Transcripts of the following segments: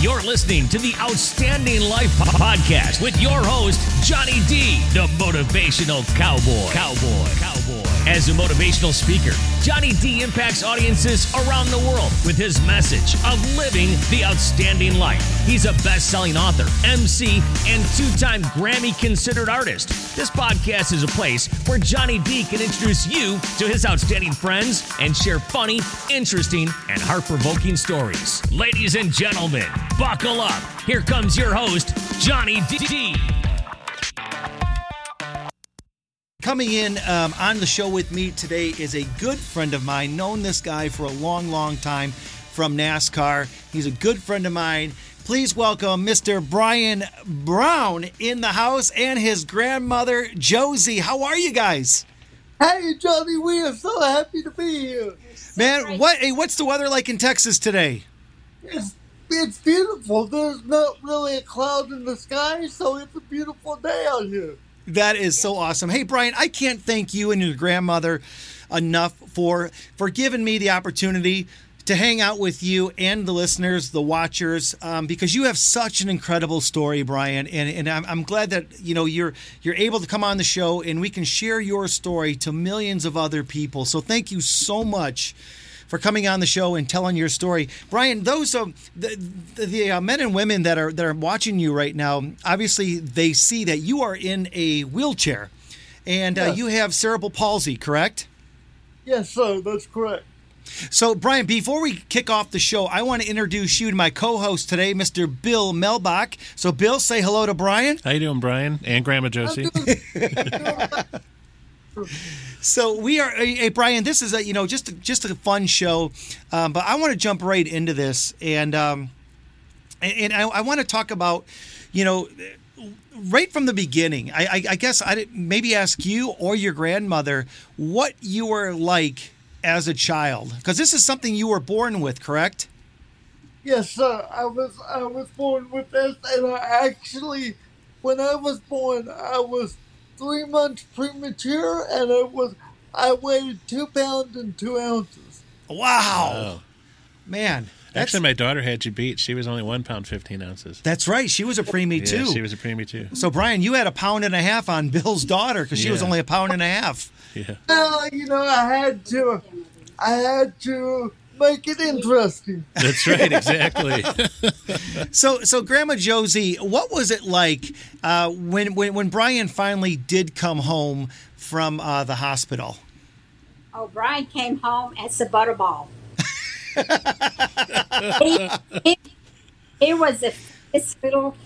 You're listening to the Outstanding Life Po- Podcast with your host, Johnny D, the motivational cowboy. Cowboy. Cowboy. As a motivational speaker, Johnny D impacts audiences around the world with his message of living the outstanding life. He's a best selling author, MC, and two time Grammy considered artist. This podcast is a place where Johnny D can introduce you to his outstanding friends and share funny, interesting, and heart provoking stories. Ladies and gentlemen, buckle up. Here comes your host, Johnny D. Coming in um, on the show with me today is a good friend of mine. Known this guy for a long, long time from NASCAR. He's a good friend of mine. Please welcome Mr. Brian Brown in the house and his grandmother Josie. How are you guys? Hey, Johnny, we are so happy to be here. Man, what? Hey, what's the weather like in Texas today? It's, it's beautiful. There's not really a cloud in the sky, so it's a beautiful day out here. That is so awesome. Hey, Brian, I can't thank you and your grandmother enough for for giving me the opportunity to hang out with you and the listeners, the watchers, um, because you have such an incredible story, Brian, and and I'm, I'm glad that you know you're you're able to come on the show and we can share your story to millions of other people. So thank you so much for coming on the show and telling your story, Brian. Those um, the, the, the uh, men and women that are that are watching you right now, obviously they see that you are in a wheelchair, and uh, Yes. you have cerebral palsy, correct? Yes, sir, that's correct. So, Brian, before we kick off the show, I want to introduce you to my co-host today, Mr. Bill Melbach. So, Bill, say hello to Brian. How you doing, Brian and Grandma Josie? So we are, hey Brian. This is a you know just a, just a fun show, um, but I want to jump right into this, and um, and and I, I want to talk about, you know, right from the beginning. I, I, I guess I maybe ask you or your grandmother what you were like as a child, because this is something you were born with, correct? Yes, sir. I was I was born with this, and I actually, when I was born, I was three months premature, and it was I weighed two pounds and two ounces. Wow, Oh. man. That's, Actually, my daughter had you beat. She was only one pound fifteen ounces. that's right. She was a preemie Yeah, too. she was a preemie too. so Brian, you had a pound and a half on Bill's daughter because she was only a pound and a half. Yeah, Well, you know, I had to, I had to make it interesting. that's right. Exactly. So, so Grandma Josie, what was it like uh, when, when when Brian finally did come home from uh, the hospital? Oh, Brian came home as a butterball. he, he, he was the fittest little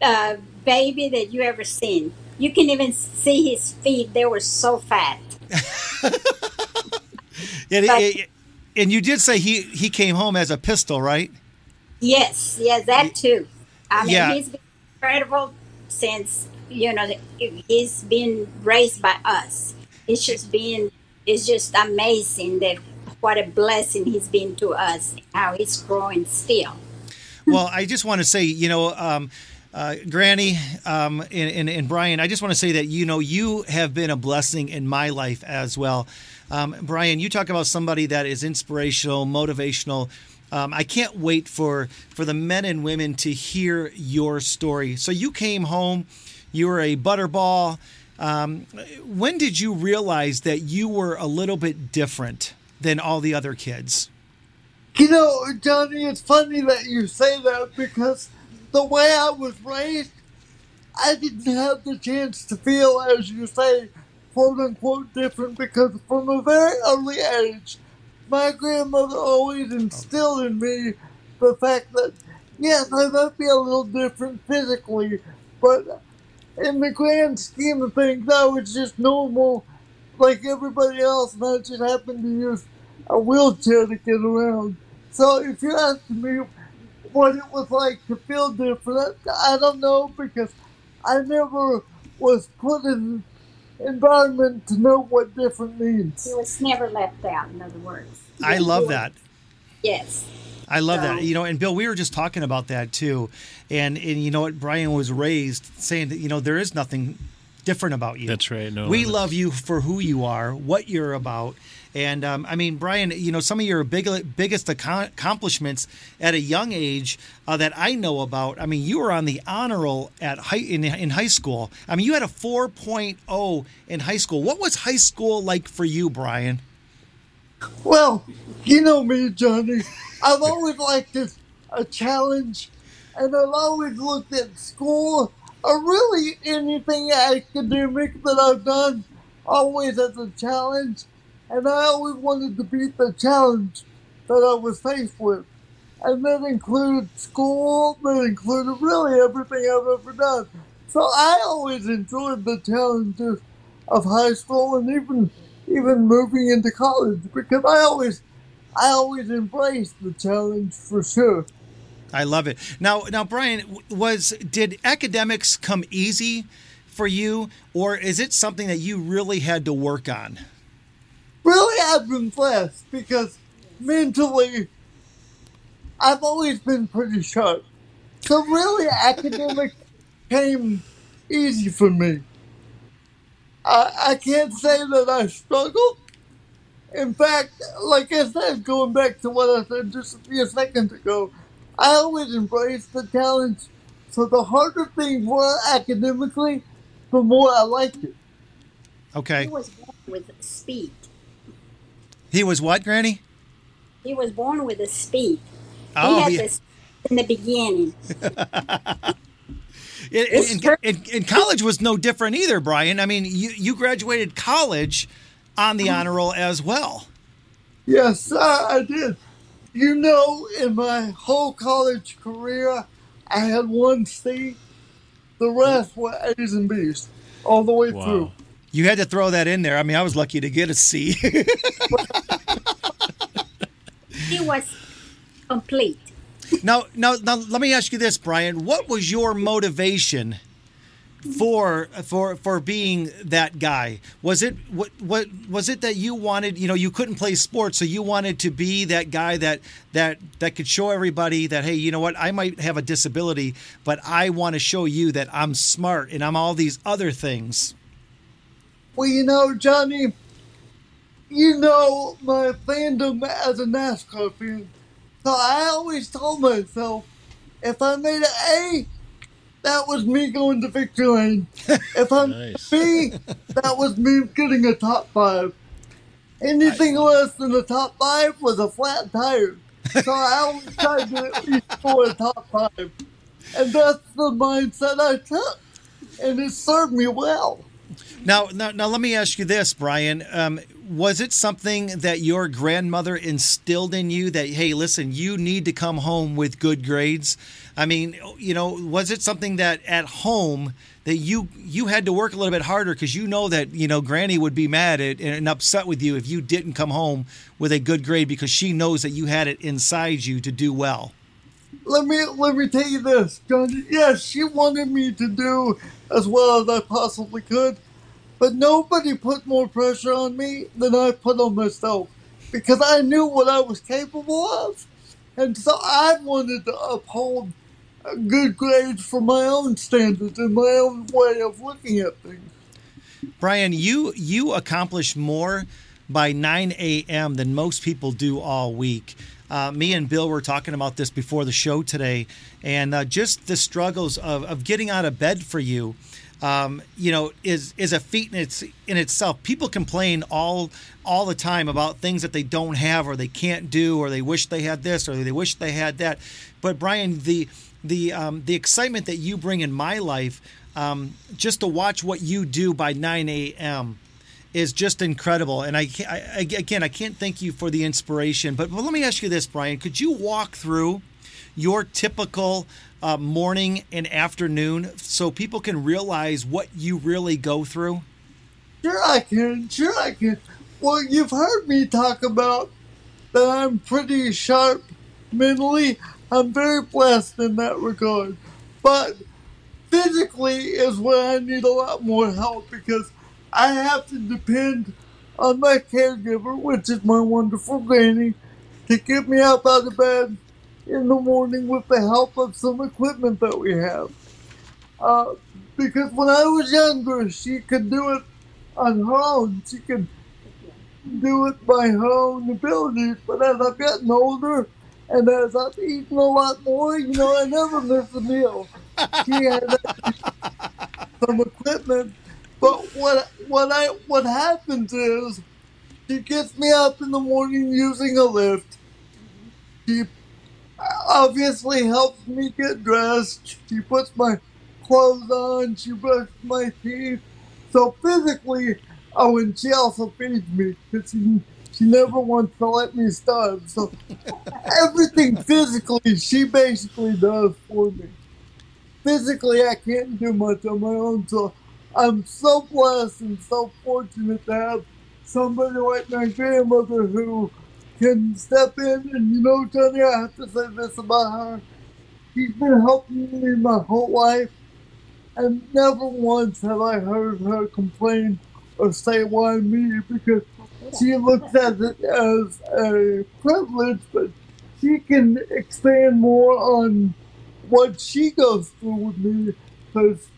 uh, baby that you ever seen. You can even see his feet; they were so fat. And, But- and you did say he he came home as a pistol, right? Yes, yes, that too. I mean, Yeah. he's been incredible since you know he's been raised by us. It's just been it's just amazing that what a blessing he's been to us. How he's growing still. Well, I just want to say, you know, um, uh, Granny um, and, and, and Brian, I just want to say that, you know, you have been a blessing in my life as well. Um, Brian, you talk about somebody that is inspirational, motivational. Um, I can't wait for, for the men and women to hear your story. So you came home, you were a butterball. Um, when did you realize that you were a little bit different than all the other kids? You know, Johnny, it's funny that you say that because the way I was raised, I didn't have the chance to feel, as you say, quote unquote, different because from a very early age, my grandmother always instilled in me the fact that, yes, I might be a little different physically, but in the grand scheme of things, I was just normal like everybody else, and I just happened to use a wheelchair to get around. So if you ask me what it was like to feel different, I don't know because I never was put in environment to know what different means. He was never left out. In other words, I love that. Yes. I love So- that. You know, and Bill, we were just talking about that too. And and you know what, Brian was raised saying that you know there is nothing different about you. That's right. No, we that's- love you for who you are, what you're about, And um, I mean, Brian, you know, some of your big, biggest accomplishments at a young age uh, that I know about. I mean, you were on the honor roll at high in, in high school. I mean, you had a 4.0 in high school. What was high school like for you, Brian? Well, you know me, Johnny. I've always liked this, a challenge, and I've always looked at school or really anything academic that I've done always as a challenge, and I always wanted to beat the challenge that I was faced with. And that included school, that included really everything I've ever done. So I always enjoyed the challenges of high school and even even moving into college because I always I always embraced the challenge for sure. I love it. Now, now, Brian, was did academics come easy for you, or is it something that you really had to work on? Really, I've been blessed because mentally, I've always been pretty sharp. So really, academics came easy for me. I, I can't say that I struggled. In fact, like I said, going back to what I said just a few seconds ago, I always embrace the challenge. So the harder things were academically, the more I liked it. Okay. He was born with speed. He was what, Granny? He was born with a speed. Oh, he had yeah. this in the beginning. In, in, in, in college was no different either, Brian. I mean, you, you graduated college on the uh-huh. honor roll as well. Yes, sir, I did. You know, in my whole college career, I had one C. The rest were A's and B's all the way Wow. through. You had to throw that in there. I mean, I was lucky to get a C. He was complete. now, now, now, let me ask you this, Brian. What was your motivation for for for being that guy? Was it what what was it that you wanted? You know, you couldn't play sports, so you wanted to be that guy that that that could show everybody that hey, you know what? I might have a disability, but I want to show you that I'm smart and I'm all these other things. Well, you know, Johnny, you know my fandom as a NASCAR fan. So I always told myself if I made an A, that was me going to victory lane. If I'm Nice. B, that was me getting a top five. Anything less than a top five was a flat tire. So I always tried to at least score a top five. And that's the mindset I took. And it served me well. Now, now, now, let me ask you this, Brian. Um, was it something that your grandmother instilled in you that, hey, listen, you need to come home with good grades? I mean, you know, was it something that at home that you you had to work a little bit harder because you know that you know Granny would be mad at, and upset with you if you didn't come home with a good grade because she knows that you had it inside you to do well. let me let me tell you this, John. Yes, she wanted me to do as well as I possibly could, but nobody put more pressure on me than I put on myself because I knew what I was capable of, and so I wanted to uphold good grades for my own standards and my own way of looking at things. Brian, you you accomplish more by 9 a.m. than most people do all week. Uh, me and Bill were talking about this before the show today, and uh, just the struggles of, of getting out of bed for you. Um, you know, is is a feat in its in itself. People complain all all the time about things that they don't have or they can't do or they wish they had this or they wish they had that. But Brian, the the um, the excitement that you bring in my life, um, just to watch what you do by 9 a.m. is just incredible. And I, I, again, I can't thank you for the inspiration. But, but let me ask you this, Brian: Could you walk through your typical uh, morning and afternoon so people can realize what you really go through? Sure, I can. Sure, I can. Well, you've heard me talk about that I'm pretty sharp mentally. I'm very blessed in that regard. But physically is where I need a lot more help because I have to depend on my caregiver, which is my wonderful granny, to get me up out of bed in the morning with the help of some equipment that we have. Uh, because when I was younger, she could do it on her own. She could do it by her own abilities. But as I've gotten older and as I'm eating a lot more, you know, I never miss a meal. She has some equipment, but what what I what happens is she gets me up in the morning using a lift. She obviously helps me get dressed. She puts my clothes on. She brushes my teeth. So physically, oh, and she also feeds me because she, she never wants to let me starve. So everything physically, she basically does for me. Physically, I can't do much on my own. So I'm so blessed and so fortunate to have somebody like my grandmother who can step in. And you know, Johnny, I have to say this about her. She's been helping me my whole life, and never once have I heard her complain or say why me because she looks at it as a privilege, but she can expand more on what she goes through with me because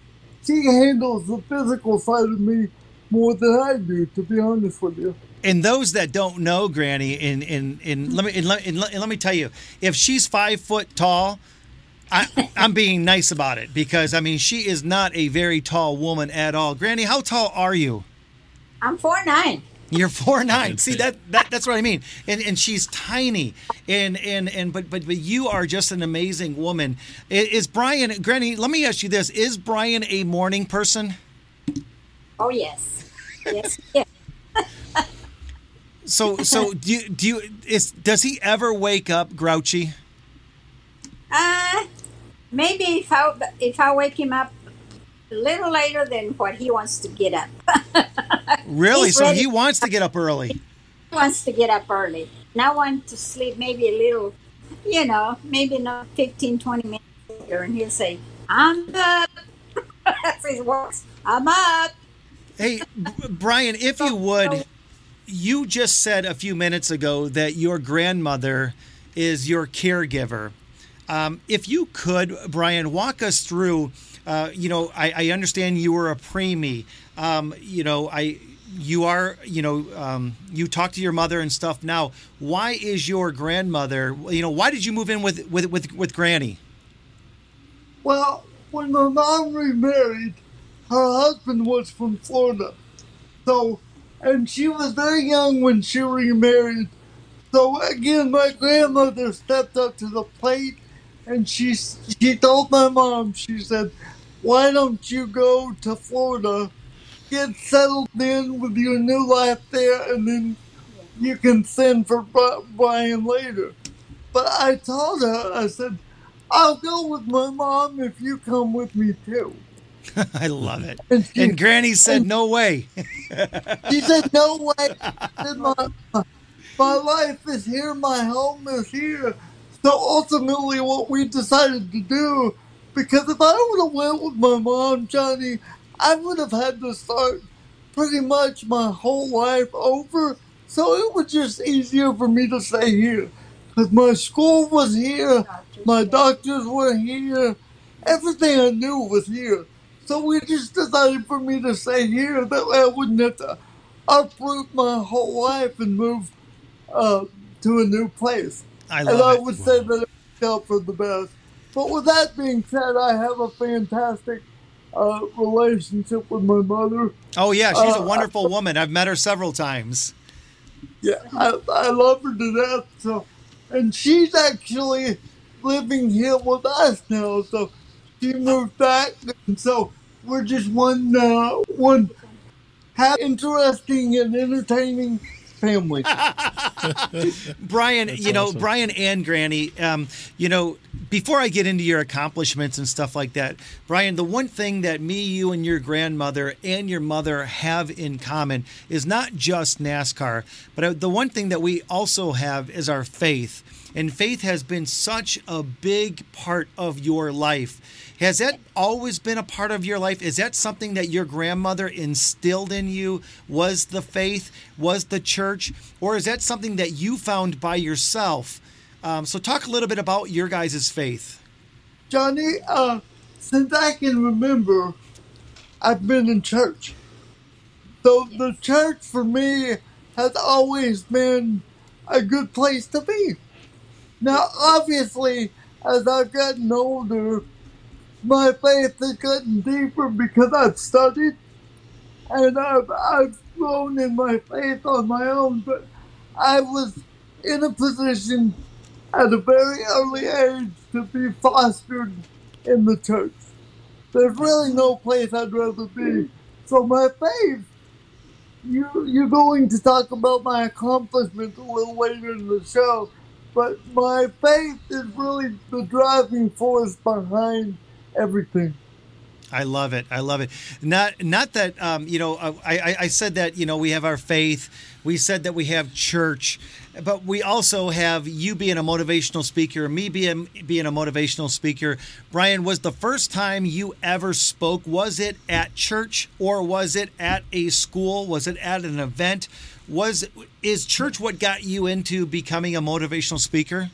she handles the physical side of me more than I do, to be honest with you. And those that don't know Granny, and and, and let me and let, and let, and let me tell you, if she's five foot tall, I, I'm being nice about it because I mean she is not a very tall woman at all. Granny, how tall are you? I'm four nine. You're four nine. See that, that that's what I mean. And and she's tiny. And and and but but but you are just an amazing woman. I- Is Brian Granny? Let me ask you this: Is Brian a morning person? Oh yes, yes, yes. So so do you, do you is does he ever wake up grouchy? Uh, maybe if I if I wake him up a little later than what he wants to get up. Really? He's So ready. he wants to get up early. he wants to get up early. And I want to sleep maybe a little, you know, maybe not 15, 20 minutes later. And he'll say, I'm up. That's his words. I'm up. Hey, Brian, if you would, you just said a few minutes ago that your grandmother is your caregiver. Um, if you could, Brian, walk us through. Uh, you know, I, I understand you were a preemie. Um, you know, I you are. You know, um, you talk to your mother and stuff. Now, why is your grandmother? You know, why did you move in with with with, with Granny? Well, when my mom remarried, her husband was from Florida. So, and she was very young when she remarried. So again, my grandmother stepped up to the plate, and she she told my mom, she said, "Why don't you go to Florida, get settled in with your new life there, and then you can send for Brian later." But I told her, I said, I'll go with my mom if you come with me too. I love it. And she, And Granny said, "No way." she said, No way. Said, my, my life is here, my home is here. So ultimately, what we decided to do, because if I would have went with my mom, Johnny, I would have had to start pretty much my whole life over. So it was just easier for me to stay here. Because my school was here, my doctors were here, everything I knew was here. So we just decided for me to stay here. That way I wouldn't have to uproot my whole life and move uh, to a new place. I and I would it. say that it worked out for the best. But with that being said, I have a fantastic uh, relationship with my mother. Oh yeah, she's a Uh, wonderful woman. I've met her several times. Yeah, I, I love her to death. So, and she's actually living here with us now. So she moved back, and so we're just one uh, one ha- interesting and entertaining family. Brian, you know, awesome. Brian and Granny, um, you know, before I get into your accomplishments and stuff like that, Brian, the one thing that me, you, and your grandmother and your mother have in common is not just NASCAR, but uh, the one thing that we also have is our faith. And faith has been such a big part of your life. Has that always been a part of your life? Is that something that your grandmother instilled in you? Was the faith? Was the church? Or is that something that you found by yourself? Um, so, talk a little bit about your guys' faith. Johnny, uh, since I can remember, I've been in church. So the church for me has always been a good place to be. Now, obviously, as I've gotten older, my faith has gotten deeper because I've studied and I've, I've grown in my faith on my own, but I was in a position at a very early age to be fostered in the church. There's really no place I'd rather be. So my faith, you you're going to talk about my accomplishments a little later in the show, but my faith is really the driving force behind everything. I love it. I love it. Not not that um, you know. uh, I, I I said that you know we have our faith. We said that we have church, but we also have you being a motivational speaker, me being being a motivational speaker. Brian, was the first time you ever spoke? Was it at church or was it at a school? Was it at an event? Was is church what got you into becoming a motivational speaker?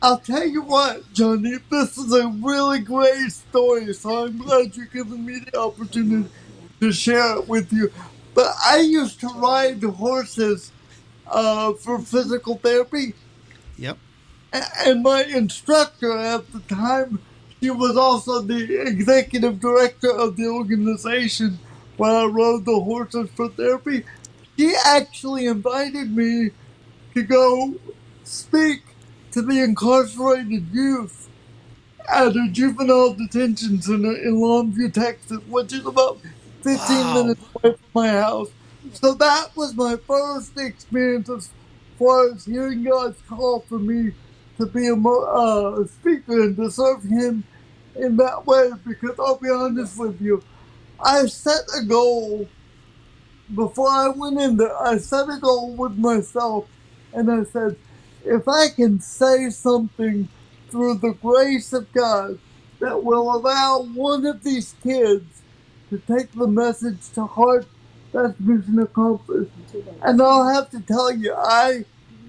I'll tell you what, Johnny, this is a really great story, so I'm glad you're giving me the opportunity to share it with you. But I used to ride horses uh, for physical therapy, Yep. and my instructor at the time, she was also the executive director of the organization when I rode the horses for therapy. She actually invited me to go speak to the incarcerated youth at a juvenile detention center in Longview, Texas, which is about 15 Wow. minutes away from my house. So that was my first experience as far as hearing God's call for me to be a uh, speaker and to serve Him in that way. Because I'll be honest with you, I set a goal before I went in there. I set a goal with myself, and I said, if I can say something through the grace of God that will allow one of these kids to take the message to heart, that's mission accomplished. And I'll have to tell you, I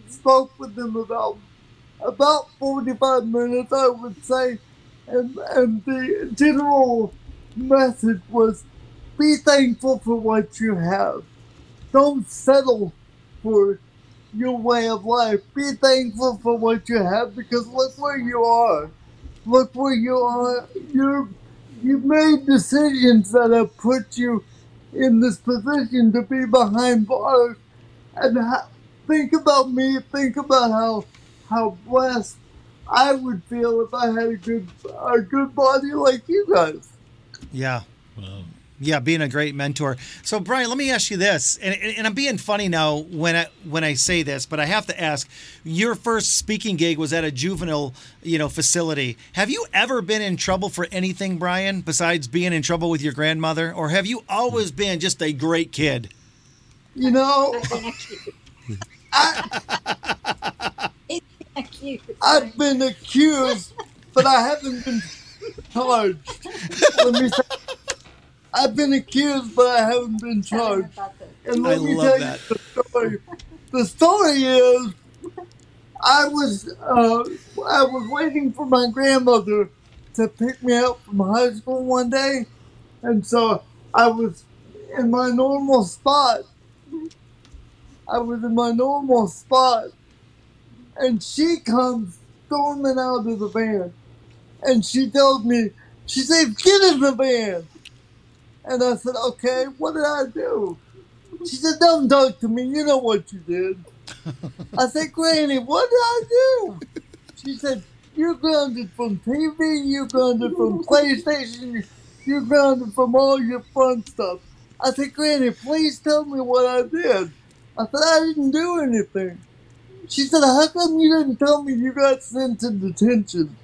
spoke with them about about 45 minutes, I would say, and, and the general message was be thankful for what you have. Don't settle for your way of life. Be thankful for what you have because look where you are. Look where you are. You're, you've made decisions that have put you in this position to be behind bars. And ha- think about me. Think about how how blessed I would feel if I had a good a good body like you guys. Yeah. Wow. Yeah, being a great mentor. So, Brian, let me ask you this, and, and I'm being funny now when I when I say this, but I have to ask: Your first speaking gig was at a juvenile, you know, facility. Have you ever been in trouble for anything, Brian, besides being in trouble with your grandmother, or have you always been just a great kid? You know, I've been accused. It's been accused. I've been accused, but I haven't been charged. Let me say, I've been accused, but I haven't been charged. And let I me love tell that. you the story. The story is, I was uh, I was waiting for my grandmother to pick me up from high school one day, and so I was in my normal spot. I was in my normal spot, and she comes storming out of the van, and she tells me, she said, "Get in the van." And I said, "Okay, what did I do?" She said, Don't talk to me. You know what you did. I said, Granny, what did I do? She said, You're grounded from TV, you're grounded from PlayStation, you're grounded from all your fun stuff. I said, Granny, please tell me what I did. I said, I didn't do anything. She said, How come you didn't tell me you got sent to detention?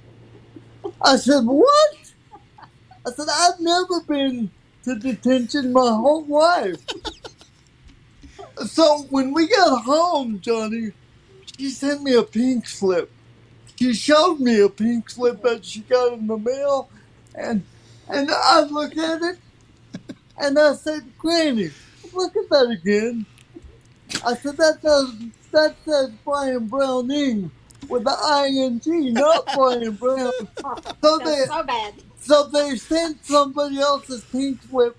I said, What? I said, I've never been to detention my whole life. So when we got home, Johnny, she sent me a pink slip. She showed me a pink slip that she got in the mail, and and I looked at it, and I said, "Granny, look at that again." I said, "That does that says Brian Browning with the ing, not Brian Brown." So they so bad. so they sent somebody else's pink slip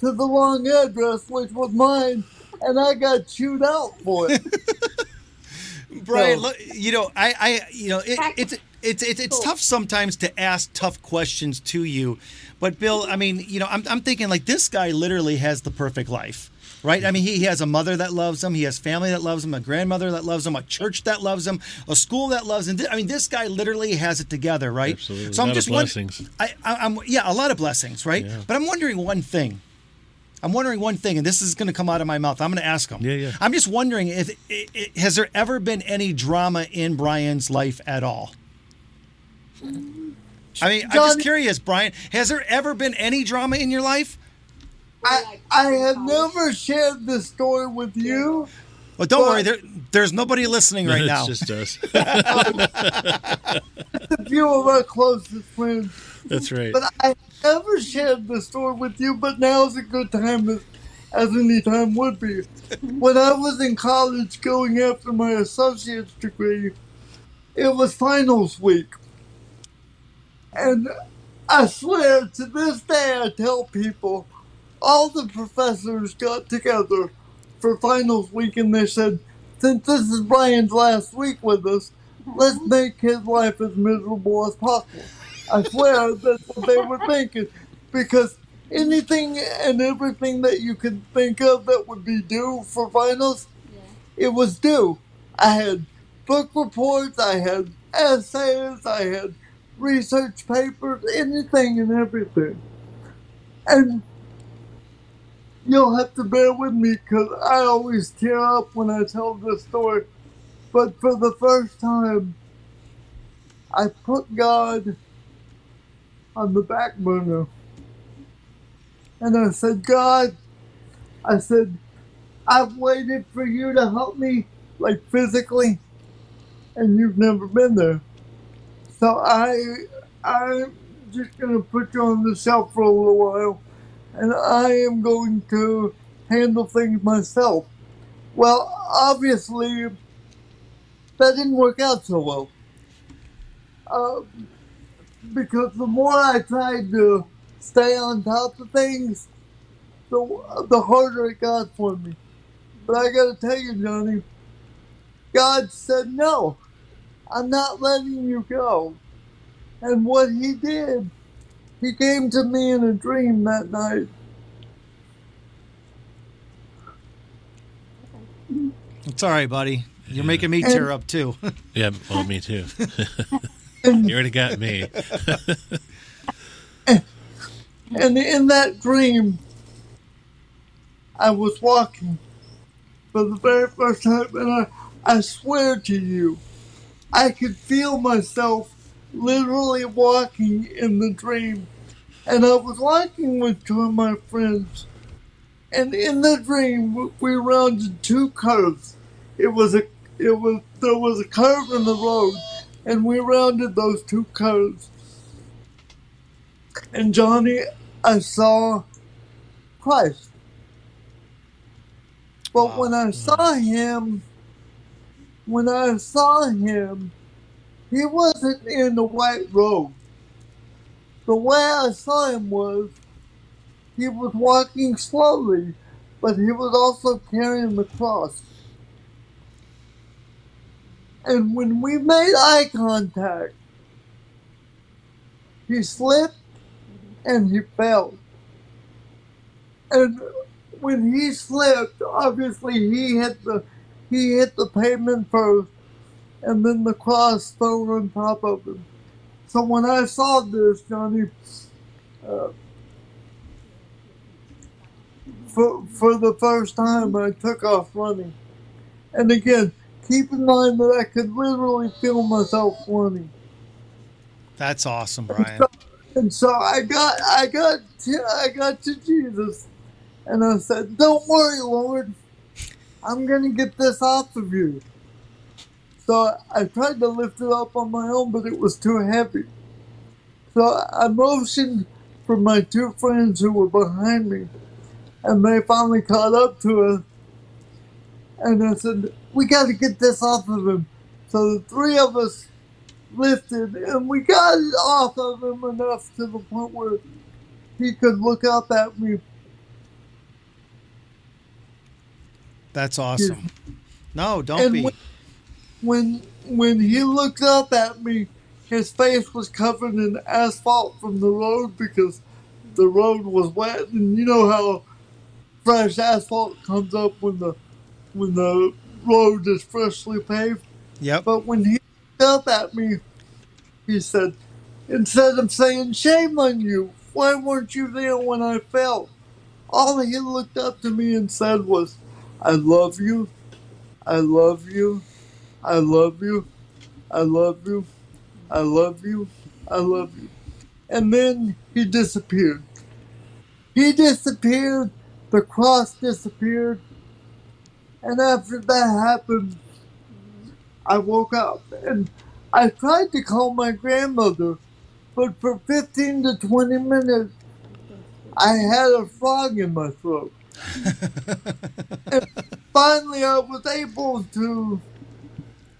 to the wrong address, which was mine, and I got chewed out for it. Brian, So- look, you know, I, I, you know, it, it's it's it's it's tough sometimes to ask tough questions to you, but Bill, I mean, you know, I'm I'm thinking like this guy literally has the perfect life. Right? I mean, he, he has a mother that loves him. He has family that loves him, a grandmother that loves him, a church that loves him, a school that loves him. I mean, this guy literally has it together, right? Absolutely. So I'm A lot of just won- blessings. I, I, I'm yeah, a lot of blessings, right? Yeah. But I'm wondering one thing. I'm wondering one thing, and this is going to come out of my mouth. I'm going to ask him. Yeah, yeah. I'm just wondering if i i has there ever been any drama in Brian's life at all? I mean, I'm just curious, Brian. Has there ever been any drama in your life? I, I have never shared this story with you. Well, don't Well- worry. There, there's nobody listening right it's now. just us. A few of our closest friends. That's right. But I never shared the story with you, but now's a good time as, as any time would be. when I was in college going after my associate's degree, it was finals week. And I swear to this day, I tell people all the professors got together for finals week and they said, since this is Brian's last week with us, let's make his life as miserable as possible. I swear that's what they were thinking. Because anything and everything that you could think of that would be due for finals, it was due. I had book reports, I had essays, I had research papers, anything and everything. And you'll have to bear with me because I always tear up when I tell this story. But for the first time, I put God on the back burner. And I said, God, I said, I've waited for you to help me, like physically, and you've never been there. So I, I'm just gonna put you on the shelf for a little while, and I am going to handle things myself. Well, obviously, that didn't work out so well. Uh, because the more I tried to stay on top of things, the, the harder it got for me. But I gotta tell you, Johnny, God said no. I'm not letting you go. And what he did, he came to me in a dream that night. It's all right, buddy. You're making me tear up too. yeah, well, me too. And You already got me. And in that dream, I was walking for the very first time, and I, I swear to you, I could feel myself literally walking in the dream. And I was walking with two of my friends. And in the dream, we- rounded two curves. It was a, it was, there was a curve in the road, and we rounded those two curves. And Johnny, I saw Christ. But Wow. when I saw him, when I saw him, he wasn't in the white robe. The way I saw him was he was walking slowly, but he was also carrying the cross. And when we made eye contact, he slipped and he fell. And when he slipped, obviously he hit the he hit the pavement first, and then the cross fell on top of him. So when I saw this, Johnny, uh, for for the first time, I took off running. And again, keep in mind that I could literally feel myself running. That's awesome, Brian. And so I got, I got, to, I got to Jesus, and I said, "Don't worry, Lord, I'm gonna get this off of you." So I tried to lift it up on my own, but it was too heavy. So I motioned for my two friends who were behind me, and they finally caught up to us. And I said, "We got to get this off of him." So the three of us lifted, and we got it off of him enough to the point where he could look up at me. That's awesome. No, don't And be. when- when when he looked up at me, his face was covered in asphalt from the road because the road was wet, and you know how fresh asphalt comes up when the when the road is freshly paved. Yep. But when he looked up at me, he said, instead of saying "Shame on you," why weren't you there when I fell? All he looked up to me and said was, "I love you, I love you, I love you, I love you, I love you, I love you," and then he disappeared. He disappeared. The cross disappeared. And after that happened, I woke up and I tried to call my grandmother, but for 15 to 20 minutes, I had a frog in my throat. and finally, I was able to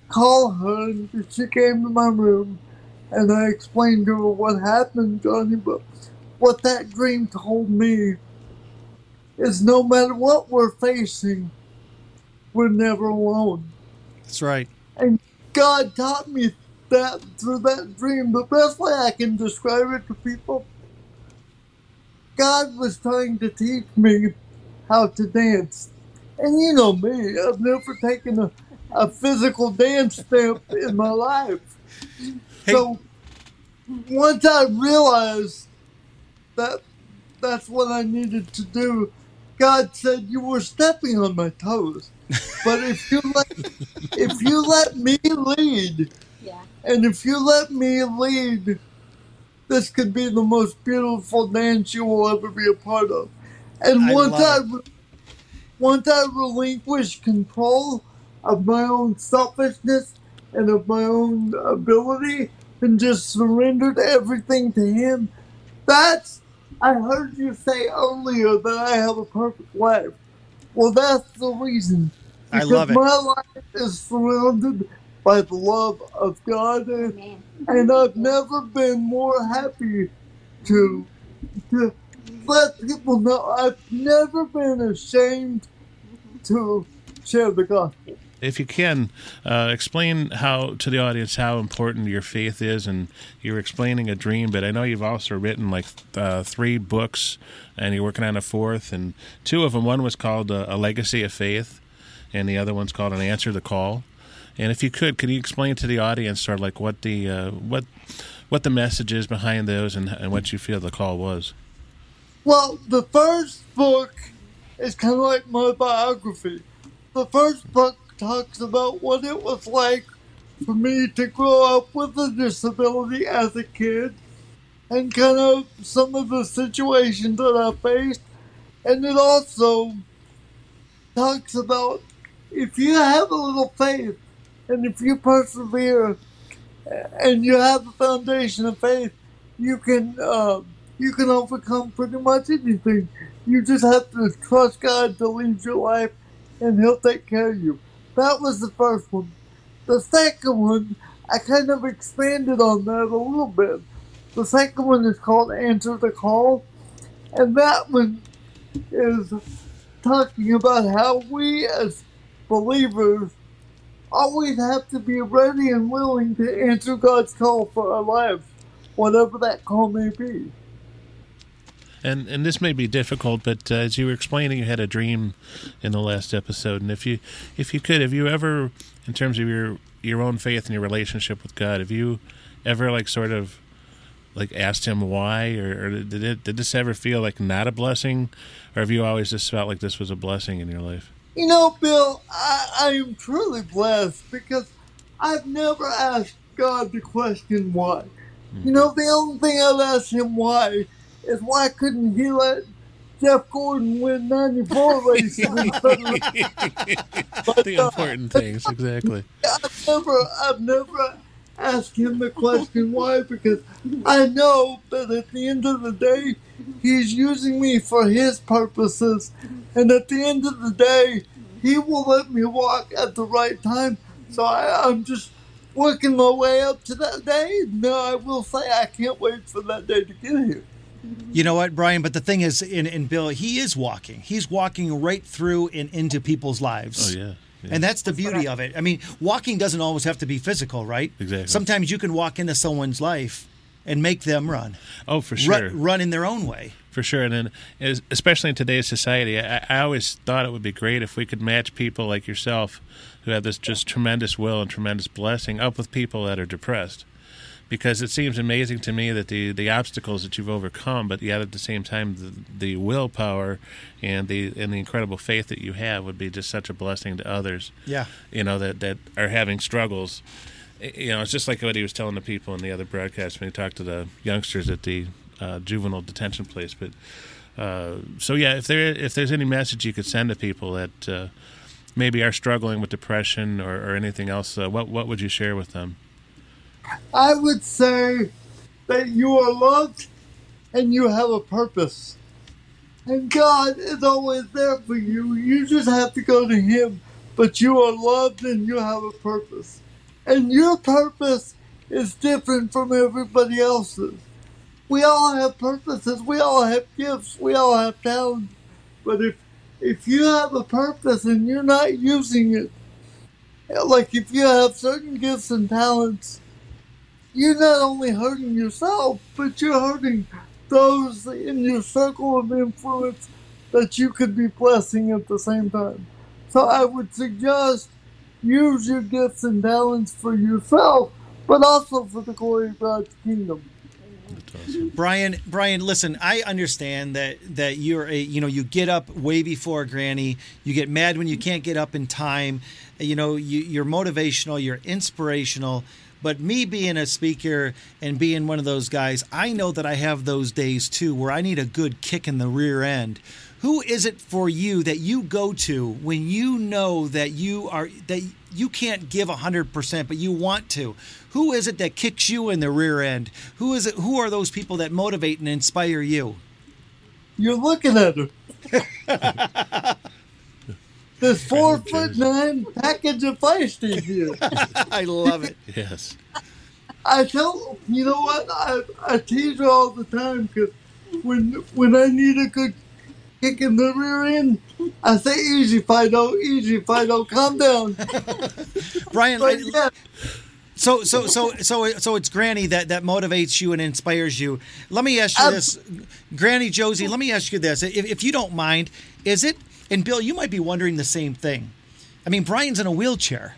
call her, and she came to my room, and I explained to her what happened, Johnny. But what that dream told me is no matter what we're facing, we're never alone. That's right. And God taught me that through that dream. The best way I can describe it to people, God was trying to teach me how to dance. And you know me, I've never taken a, a physical dance step in my life. Hey- So once I realized that that's what I needed to do, God said you were stepping on my toes. But if you let if you let me lead, Yeah. and if you let me lead, this could be the most beautiful dance you will ever be a part of. And I once I, love re- once I relinquish control of my own selfishness and of my own ability, and just surrendered everything to Him, that's. I heard you say earlier that I have a perfect life. Well, that's the reason. I Because love it. My life is surrounded by the love of God, and, and I've never been more happy to to let people know. I've never been ashamed to share the gospel. If you can, uh, explain how to the audience how important your faith is, and you're explaining a dream. But I know you've also written like uh, three books, and you're working on a fourth, and two of them. One was called uh, "A Legacy of Faith," and the other one's called "An Answer to Call." And if you could, could you explain to the audience sort of like what the uh, what what the message is behind those, and, and what you feel the call was? Well, the first book is kind of like my biography. The first book talks about what it was like for me to grow up with a disability as a kid and kind of some of the situations that I faced. And it also talks about if you have a little faith and if you persevere and you have a foundation of faith, you can uh, you can overcome pretty much anything. You just have to trust God to lead your life, and He'll take care of you. That was the first one. The second one, I kind of expanded on that a little bit. The second one is called Answer the Call, and that one is talking about how we as believers always have to be ready and willing to answer God's call for our lives, whatever that call may be. And and this may be difficult, but uh, as you were explaining, you had a dream in the last episode. And if you if you could, have you ever, in terms of your your own faith and your relationship with God, have you ever like sort of like asked Him why, or, or did it did this ever feel like not a blessing, or have you always just felt like this was a blessing in your life? You know, Bill, I, I am truly blessed because I've never asked God the question why. You know, the only thing I've asked Him why is why couldn't He let Jeff Gordon win 94 races instead of the important uh, things, exactly. I've never, I've never asked him the question why because I know that at the end of the day, he's using me for his purposes, and at the end of the day, he will let me walk at the right time. So I, I'm just working my way up to that day. No, I will say I can't wait for that day to get here. You know what, Brian? But the thing is, in, in Bill, he is walking. He's walking right through and into people's lives. Oh yeah. yeah. And that's the beauty of it. I mean, walking doesn't always have to be physical, right? Exactly. Sometimes you can walk into someone's life and make them run. oh, for Ru- sure. run in their own way. For sure, and then as- especially in today's society, I, I always thought it would be great if we could match people like yourself, who have this just tremendous will and tremendous blessing, up with people that are depressed, because it seems amazing to me that the the obstacles that you've overcome, but yet at the same time the, the willpower and the and the incredible faith that you have would be just such a blessing to others. Yeah. you know that that are having struggles. You know, it's just like what he was telling the people in the other broadcast when he talked to the youngsters at the uh, juvenile detention place. But uh, so yeah, if there if there's any message you could send to people that uh, maybe are struggling with depression or, or anything else, uh, what what would you share with them? I would say that you are loved and you have a purpose. And God is always there for you. You just have to go to Him. But you are loved and you have a purpose. And your purpose is different from everybody else's. We all have purposes. We all have gifts. We all have talents. But if if you have a purpose and you're not using it, like if you have certain gifts and talents, you're not only hurting yourself, but you're hurting those in your circle of influence that you could be blessing at the same time. So I would suggest use your gifts and talents for yourself, but also for the glory of God's kingdom. Brian, Brian, listen, I understand that that you're a you know you get up way before Granny. You get mad when you can't get up in time. You know you, you're motivational, you're inspirational. But me being a speaker and being one of those guys, I know that I have those days too where I need a good kick in the rear end. Who is it for you that you go to when you know that you are that you can't give 100% but you want to? Who is it that kicks you in the rear end? Who is it who are those people that motivate and inspire you? You're looking at her. this four foot nine package of feisty here. I love it. Yes. I tell you know what I I tease her all the time because when when I need a good kick in the rear end, I say easy Fido, easy Fido, calm down. Brian, But I- yeah, so so so so so it's Granny that that motivates you and inspires you. Let me ask you Um, this, Granny Josie. Let me ask you this, if, if you don't mind, is it? And Bill, you might be wondering the same thing. I mean, Brian's in a wheelchair.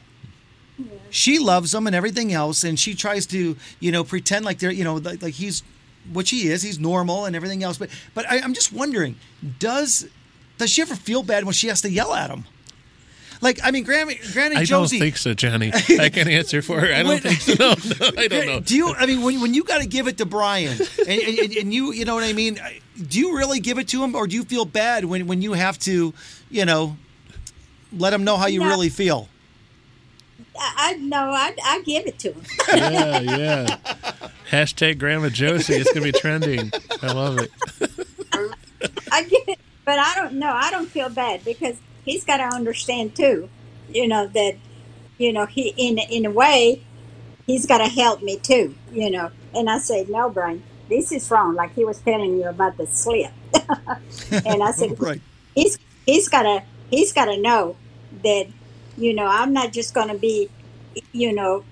She loves him and everything else, and she tries to, you know, pretend like they're, you know, like, like he's, which he is, he's normal and everything else. But, but I, I'm just wondering, does, does she ever feel bad when she has to yell at him? Like, I mean, Granny, Granny I Josie. don't think so, Johnny. I can answer for her. I don't think so. No, no, I don't know. Do you? I mean, when, when you got to give it to Brian, and, and, and you, you know what I mean? Do you really give it to him, or do you feel bad when, when you have to, you know, let him know how you No. really feel? I, I no, I, I give it to him. Yeah, yeah. Hashtag Grandma Josie. It's gonna be trending. I love it. I get it, but I don't know. I don't feel bad because he's got to understand too. You know that, you know he in in a way, he's got to help me too. You know, and I say no, Brian, this is wrong. Like he was telling you about the slip, and I said, Right. he's he's got to he's got to know that, you know, I'm not just going to be, you know,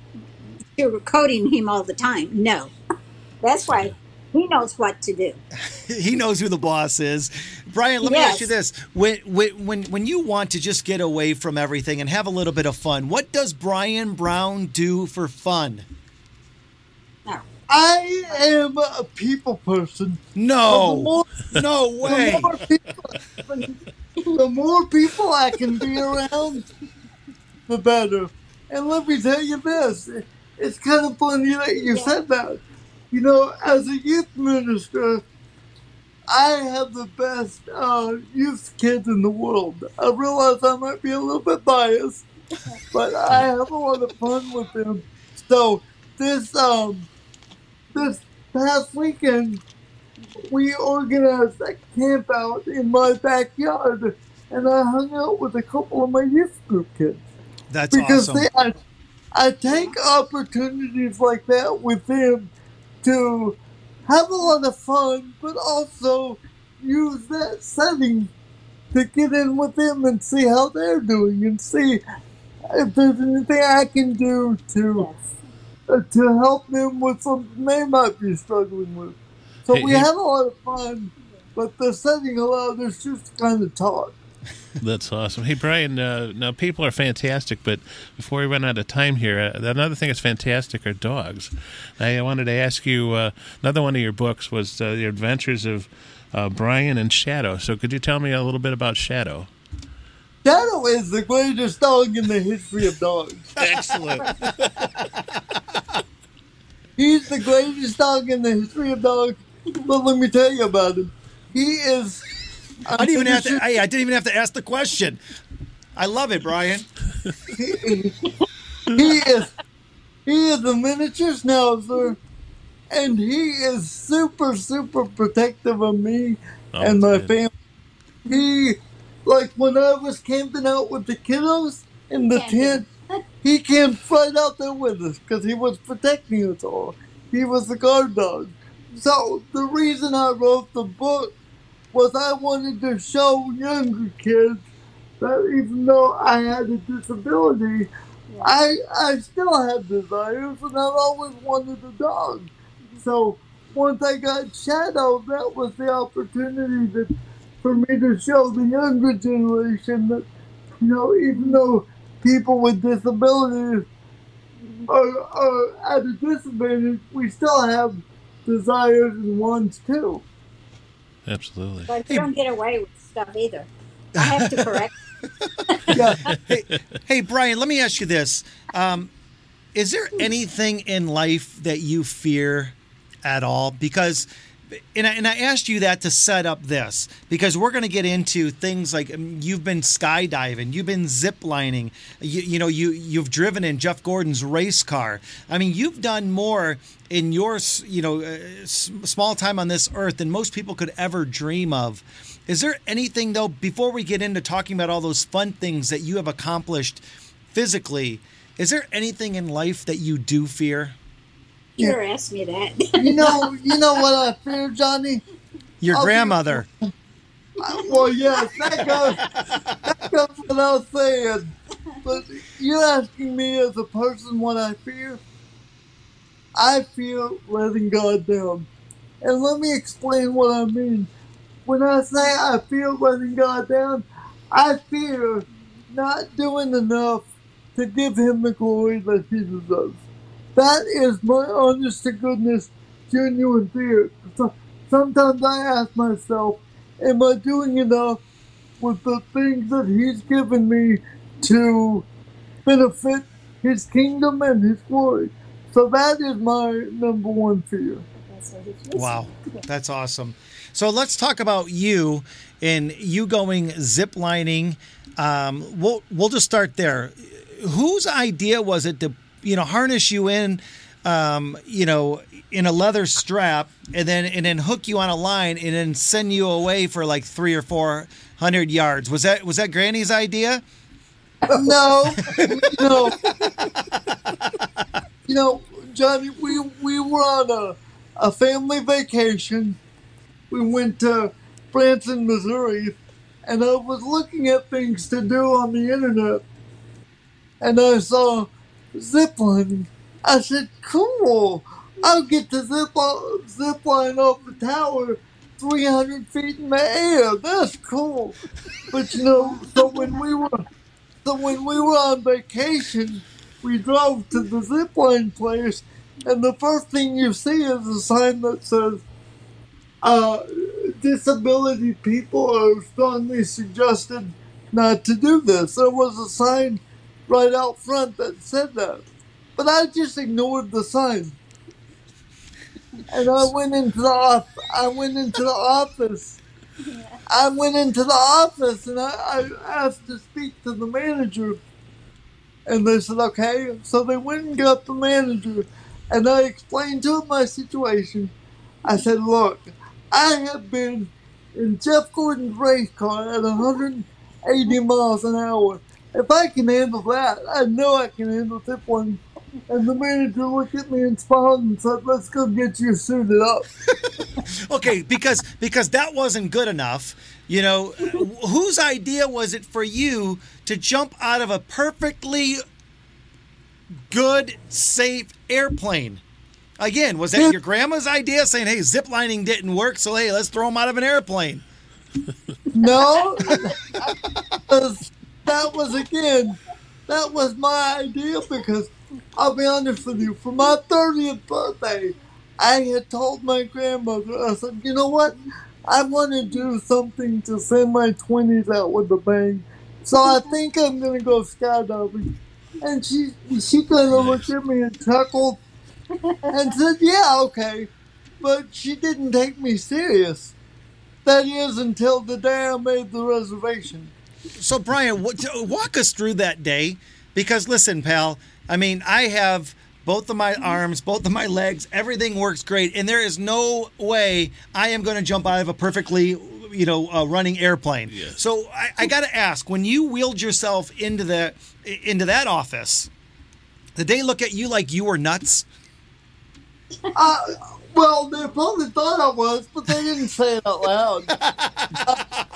sugarcoating him all the time. No, that's why he knows what to do. He knows who the boss is. Brian, let me ask you this: when when when you want to just get away from everything and have a little bit of fun, what does Brian Brown do for fun? No. I am a people person. The No, more, no the way. more people, the more people I can be around, the better. And let me tell you this: it's kind of funny that you Yeah. said that. You know, as a youth minister, I have the best uh, youth kids in the world. I realize I might be a little bit biased, but I have a lot of fun with them. So this um this past weekend, we organized a camp out in my backyard, and I hung out with a couple of my youth group kids That's because awesome. they, I, I take opportunities like that with them to have a lot of fun, but also use that setting to get in with them and see how they're doing and see if there's anything I can do to Yes. To help them with something they might be struggling with. So Hey, we hey- had a lot of fun, but the setting allowed us just to kind of talk. That's awesome. Hey, Brian, uh, now people are fantastic, but before we run out of time here, uh, another thing that's fantastic are dogs. I wanted to ask you uh, another one of your books was uh, The Adventures of uh, Brian and Shadow. So could you tell me a little bit about Shadow? Shadow is the greatest dog in the history of dogs. Excellent. He's the greatest dog in the history of dogs. But let me tell you about him. He is. I didn't even have to. I, I didn't even have to ask the question. I love it, Brian. he is he is a miniature schnauzer and he is super super protective of me Oh, and my good. family he like when i was camping out with the kiddos in the tent he camped right out there with us because he was protecting us all. He was the guard dog. So the reason i wrote the book was i wanted to show younger kids that even though i had a disability I I still have desires, and I've always wanted a dog. Mm-hmm. So once I got Shadow, that was the opportunity that for me to show the younger generation that you know, even though people with disabilities are, are at a disadvantage, we still have desires and wants too. Absolutely. But you don't get away with stuff either. I have to correct. Yeah, hey, hey, Brian, let me ask you this: um, Is there anything in life that you fear at all? Because, and I, and I asked you that to set up this because we're going to get into things like um, you've been skydiving, you've been zip lining, you, you know, you you've driven in Jeff Gordon's race car. I mean, you've done more in your you know uh, small time on this earth than most people could ever dream of. Is there anything though before we get into talking about all those fun things that you have accomplished physically? Is there anything in life that you do fear? You never asked me that. you know, you know what I fear, Johnny. Your I'll be- grandmother. Well, yes, that goes, that goes without saying. But you're asking me as a person what I fear? I fear letting God down. And let me explain what I mean. When I say I fear letting God down, I fear not doing enough to give Him the glory that He deserves. That is my honest to goodness, genuine fear. So- Sometimes I ask myself, am I doing enough with the things that He's given me to benefit His kingdom and His glory? So that is my number one fear. Wow, that's awesome. So let's talk about you and you going zip lining. Um, we'll we'll just start there. Whose idea was it to you know harness you in, um, you know, in a leather strap and then and then hook you on a line and then send you away for like three or four hundred yards? Was that was that Granny's idea? No, no. You know, Johnny, we we were on a, a family vacation. We went to Branson, Missouri, and I was looking at things to do on the internet, and I saw zip lining. I said, "Cool! I'll get to zip zip line off the tower, 300 feet in the air. That's cool." But you know, so when we were so when we were on vacation, we drove to the zipline place, and the first thing you see is a sign that says, uh, disability people are strongly suggested not to do this. There was a sign right out front that said that. But I just ignored the sign. And I went into the off- I went into the office. I went into the office and I, I asked to speak to the manager. And they said, okay. So they went and got the manager. And I explained to him my situation. I said, look, I have been in Jeff Gordon's race car at 180 miles an hour. If I can handle that, I know I can handle zip one. And the manager looked at me and smiled and said, "Let's go get you suited up." Okay, because because that wasn't good enough. You know, whose idea was it for you to jump out of a perfectly good, safe airplane? Again, was that your grandma's idea saying, hey, zip lining didn't work, so hey, let's throw him out of an airplane? No, that was again, that was my idea. Because I'll be honest with you, for my thirtieth birthday, I had told my grandmother, I said, you know what, I want to do something to send my twenties out with a bang. So I think I'm gonna go skydiving. And she she kind of looked at me and chuckled and said, yeah, okay. But she didn't take me serious. That is until the day I made the reservation. So, Brian, what, walk us through that day. Because, listen, pal, I mean, I have both of my arms, both of my legs, everything works great. And there is no way I am going to jump out of a perfectly, you know, uh, running airplane. So, I, I got to ask when you wheeled yourself into, the, into that office, did they look at you like you were nuts? Uh, well, they probably thought I was, but they didn't say it out loud. Uh, but they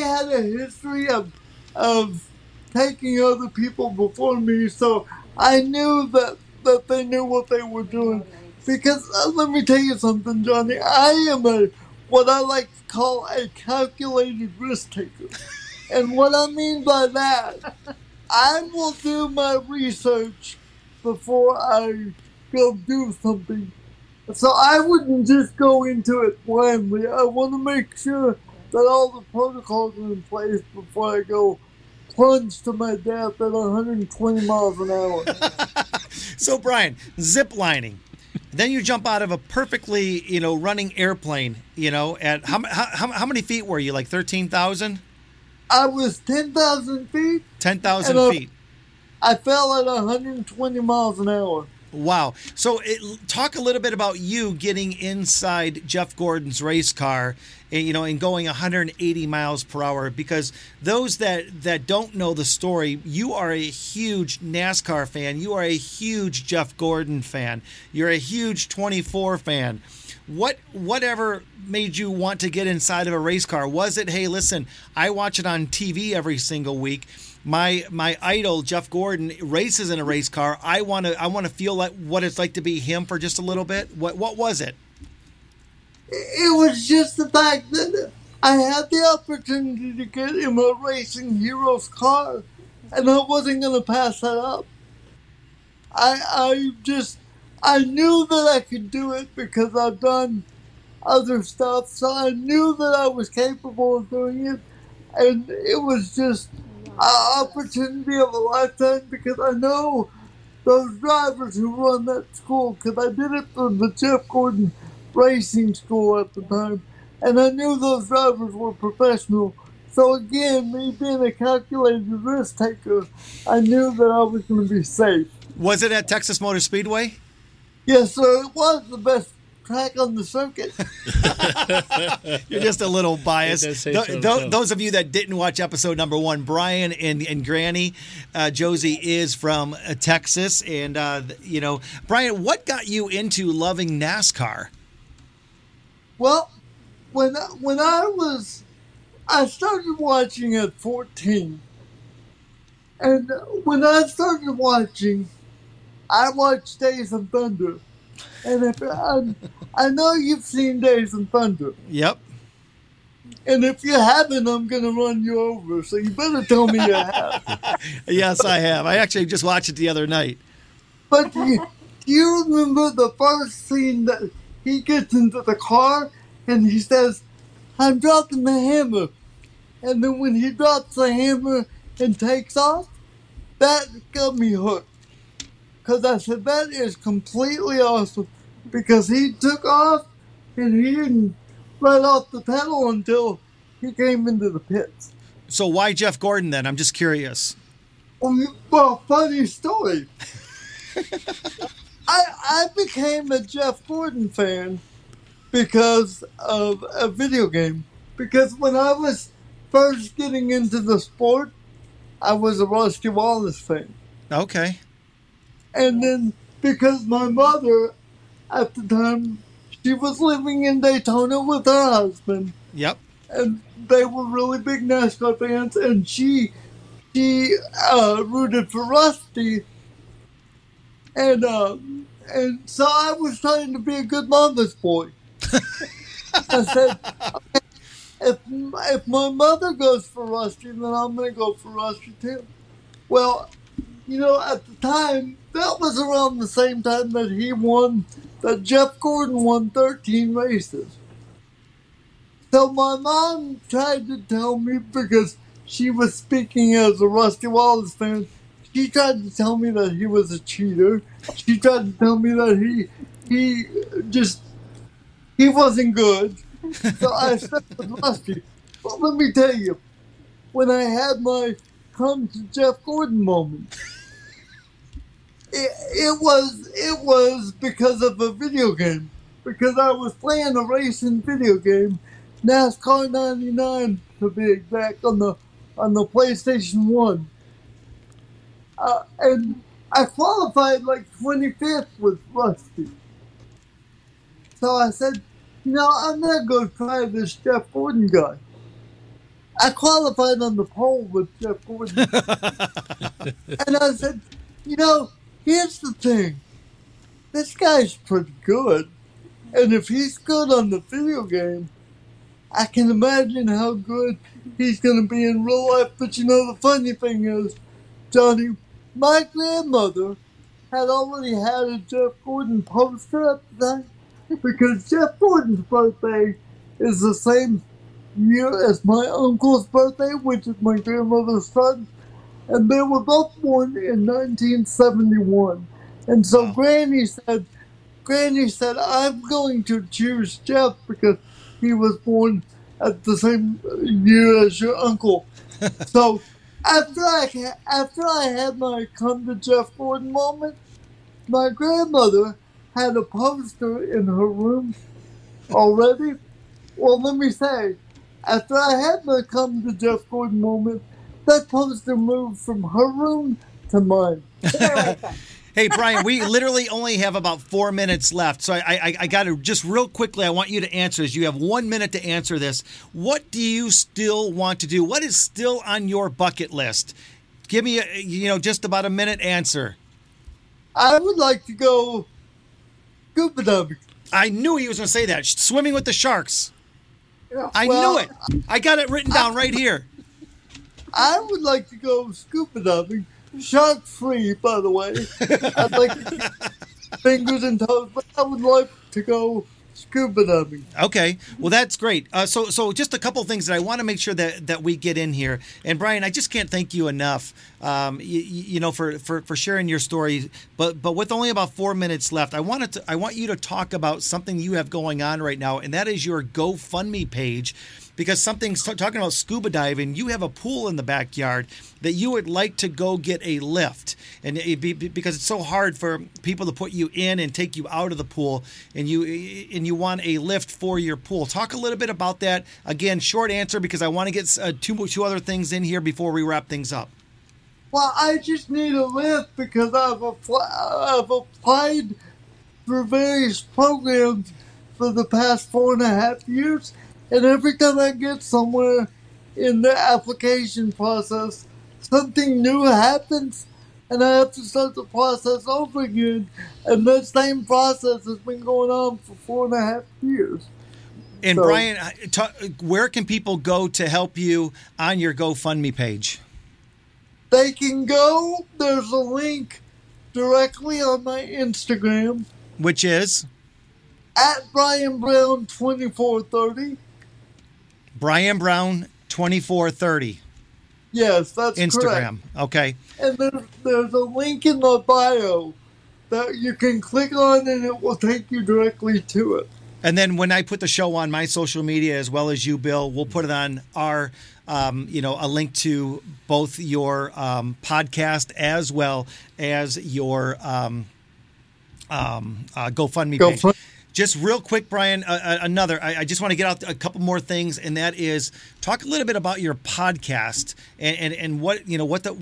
had a history of of taking other people before me, so I knew that that they knew what they were doing. Because uh, let me tell you something, Johnny. I am a what I like to call a calculated risk taker, and what I mean by that, I will do my research before I go do something. So I wouldn't just go into it blindly. I want to make sure that all the protocols are in place before I go plunge to my death at 120 miles an hour. So, Brian, zip lining. Then you jump out of a perfectly, you know, running airplane. You know, at how how, how many feet were you? Like thirteen thousand? I was 10,000 feet. Ten thousand And, feet. I fell at 120 miles an hour. Wow. So, it, talk a little bit about you getting inside Jeff Gordon's race car, and, you know, and going 180 miles per hour. Because those that that don't know the story, you are a huge NASCAR fan. You are a huge Jeff Gordon fan. You're a huge 24 fan. What whatever made you want to get inside of a race car? Was it, hey, listen, I watch it on TV every single week my my idol Jeff Gordon races in a race car. I want to I want to feel like what it's like to be him for just a little bit. What what was it? It was just the fact that I had the opportunity to get in a racing hero's car, and I wasn't going to pass that up. I I just I knew that I could do it because I've done other stuff, so I knew that I was capable of doing it, and it was just an opportunity of a lifetime because I know those drivers who run that school because I did it for the Jeff Gordon Racing School at the time, and I knew those drivers were professional. So again, me being a calculated risk taker, I knew that I was going to be safe. Was it at Texas Motor Speedway? Yes, sir. It was the best track on the circuit. You're just a little biased. It does say Th- th- Those of you that didn't watch episode number one, Brian and, and Granny, uh, Josie is from uh, Texas. And, uh, you know, Brian, what got you into loving NASCAR? Well, when when I was, I started watching at 14, and when I started watching, I watched Days of Thunder, and if I, I know you've seen Days of Thunder, Yep. and if you haven't, I'm gonna run you over. So you better tell me you have. Yes, I have. I actually just watched it the other night. But do you, do you remember the first scene that he gets into the car and he says, I'm dropping the hammer. And then when he drops the hammer and takes off, that got me hooked. Because I said, that is completely awesome. Because he took off and he didn't let off the pedal until he came into the pits. So why Jeff Gordon then? I'm just curious. Um, well, funny story. I I became a Jeff Gordon fan because of a video game. Because when I was first getting into the sport, I was a Rusty Wallace fan. Okay. And then because my mother, at the time, she was living in Daytona with her husband, Yep. and they were really big NASCAR fans, and she she uh, rooted for Rusty, and uh, and so I was trying to be a good mama's boy. I said, okay, if if my mother goes for Rusty, then I'm gonna go for Rusty too. Well, you know, at the time, that was around the same time that he won, that Jeff Gordon won 13 races. So my mom tried to tell me because she was speaking as a Rusty Wallace fan. She tried to tell me that he was a cheater. She tried to tell me that he he just he wasn't good. So I stuck with Rusty. But let me tell you, when I had my come to Jeff Gordon moment, it, it was it was because of a video game. Because I was playing a racing video game, NASCAR '99 to be exact, on the on the PlayStation One, uh, and I qualified like 25th with Rusty. So I said, you know, I'm not gonna go try this Jeff Gordon guy. I qualified on the pole with Jeff Gordon. and I said, you know, here's the thing. This guy's pretty good. And if he's good on the video game, I can imagine how good he's going to be in real life. But you know, the funny thing is, Johnny, my grandmother had already had a Jeff Gordon poster the time because Jeff Gordon's birthday is the same year as my uncle's birthday, which is my grandmother's son. And they were both born in 1971. And so Granny said, Granny said, I'm going to choose Jeff because he was born at the same year as your uncle. so after I after I had my come to Jeff Gordon moment, my grandmother had a poster in her room already. Well, let me say, after I had my come to Jeff Gordon moment, that poster move from her room to mine. Hey, Brian, we literally only have about four minutes left. So I, I, I got to just real quickly, I want you to answer this. You have one minute to answer this. What do you still want to do? What is still on your bucket list? Give me, a, you know, just about a minute answer. I would like to go scuba diving. I knew he was going to say that. Swimming with the sharks. I Well, knew it. I got it written down right here. I would like to go scuba diving, shark free, by the way. I'd like fingers and toes, but I would like to go scuba diving. Okay, well that's great. Uh, so, so just a couple things that I want to make sure that that we get in here. And Brian, I just can't thank you enough. Um, you, you know, for, for for sharing your story. But but with only about four minutes left, I wanted to I want you to talk about something you have going on right now, and that is your GoFundMe page. Because something's talking about scuba diving, you have a pool in the backyard that you would like to go get a lift, and it be, because it's so hard for people to put you in and take you out of the pool, and you and you want a lift for your pool. Talk a little bit about that. Again, short answer because I want to get uh, two two other things in here before we wrap things up. Well, I just need a lift because I've, I've applied for various programs for the past four and a half years, and every time I get somewhere in the application process, something new happens, and I have to start the process over again. And that same process has been going on for four and a half years. And So- Brian, uh, where can people go to help you on your GoFundMe page? They can go, there's a link directly on my Instagram Which is at Brian Brown 2430. Brian Brown twenty four thirty Yes, that's Instagram. Okay. And there's, there's a link in the bio that you can click on and it will take you directly to it. And then when I put the show on my social media as well as you, Bill, we'll put it on our, um, you know, a link to both your um, podcast as well as your um, um, uh, GoFundMe page. Just real quick, Brian, uh, uh, another. I, I just want to get out a couple more things, and that is talk a little bit about your podcast and, and, and what you know what the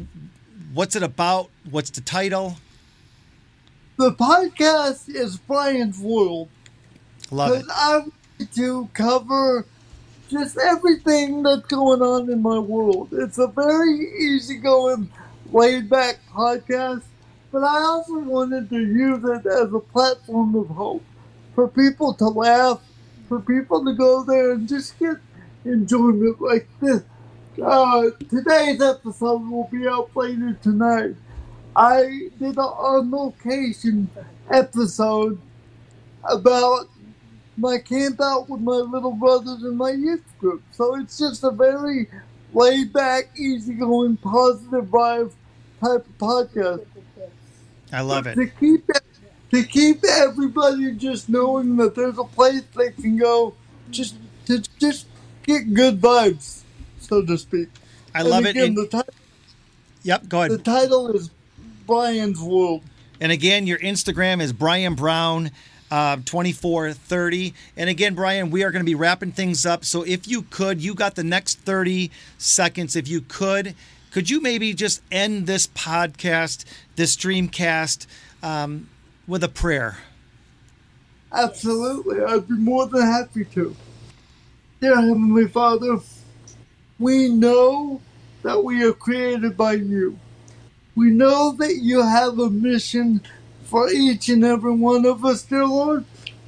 what's it about? What's the title? the podcast is Brian's World. Love it. I want to cover just everything that's going on in my world. It's a very easygoing, laid back podcast, but I also wanted to use it as a platform of hope for people to laugh, for people to go there and just get enjoyment like this. Uh, today's episode will be out later tonight. I did an on location episode about my camp out with my little brothers and my youth group. So it's just a very laid back, easygoing, positive vibe type of podcast. I love it. To keep to keep everybody just knowing that there's a place they can go just to just get good vibes, so to speak. I And love it. And- the, ti- yep, go ahead. the title is Brian's World. And again, your Instagram is Brian Brown. Uh, 2430. And again, Brian, we are going to be wrapping things up. So if you could, you got the next 30 seconds. If you could, could you maybe just end this podcast, this streamcast, um, with a prayer? Absolutely, I'd be more than happy to. Dear Heavenly Father, we know that we are created by you. We know that you have a mission for each and every one of us, dear Lord,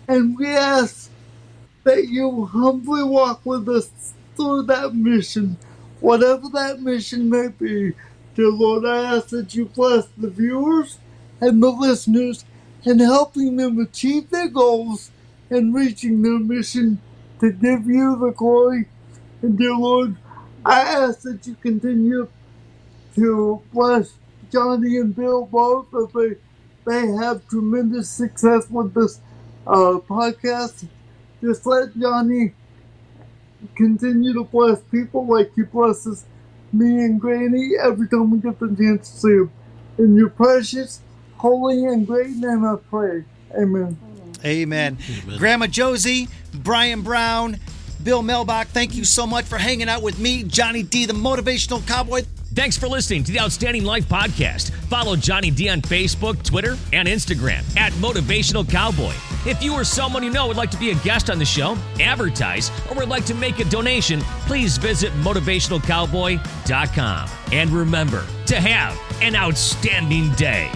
and we ask that you humbly walk with us through that mission, whatever that mission may be. Dear Lord, I ask that you bless the viewers and the listeners in helping them achieve their goals and reaching their mission to give you the glory. And dear Lord, I ask that you continue to bless Johnny and Bill both as they, they have tremendous success with this uh, podcast. Just let Johnny continue to bless people like he blesses me and Granny every time we get the chance to see him. In your precious, holy, and great name I pray. Amen. Amen. Grandma Josie, Brian Brown, Bill Melbach, thank you so much for hanging out with me, Johnny D, the motivational cowboy. Thanks for listening to the Outstanding Life Podcast. Follow Johnny D on Facebook, Twitter, and Instagram at Motivational Cowboy. If you or someone you know would like to be a guest on the show, advertise, or would like to make a donation, please visit motivationalcowboy.com. And remember to have an outstanding day.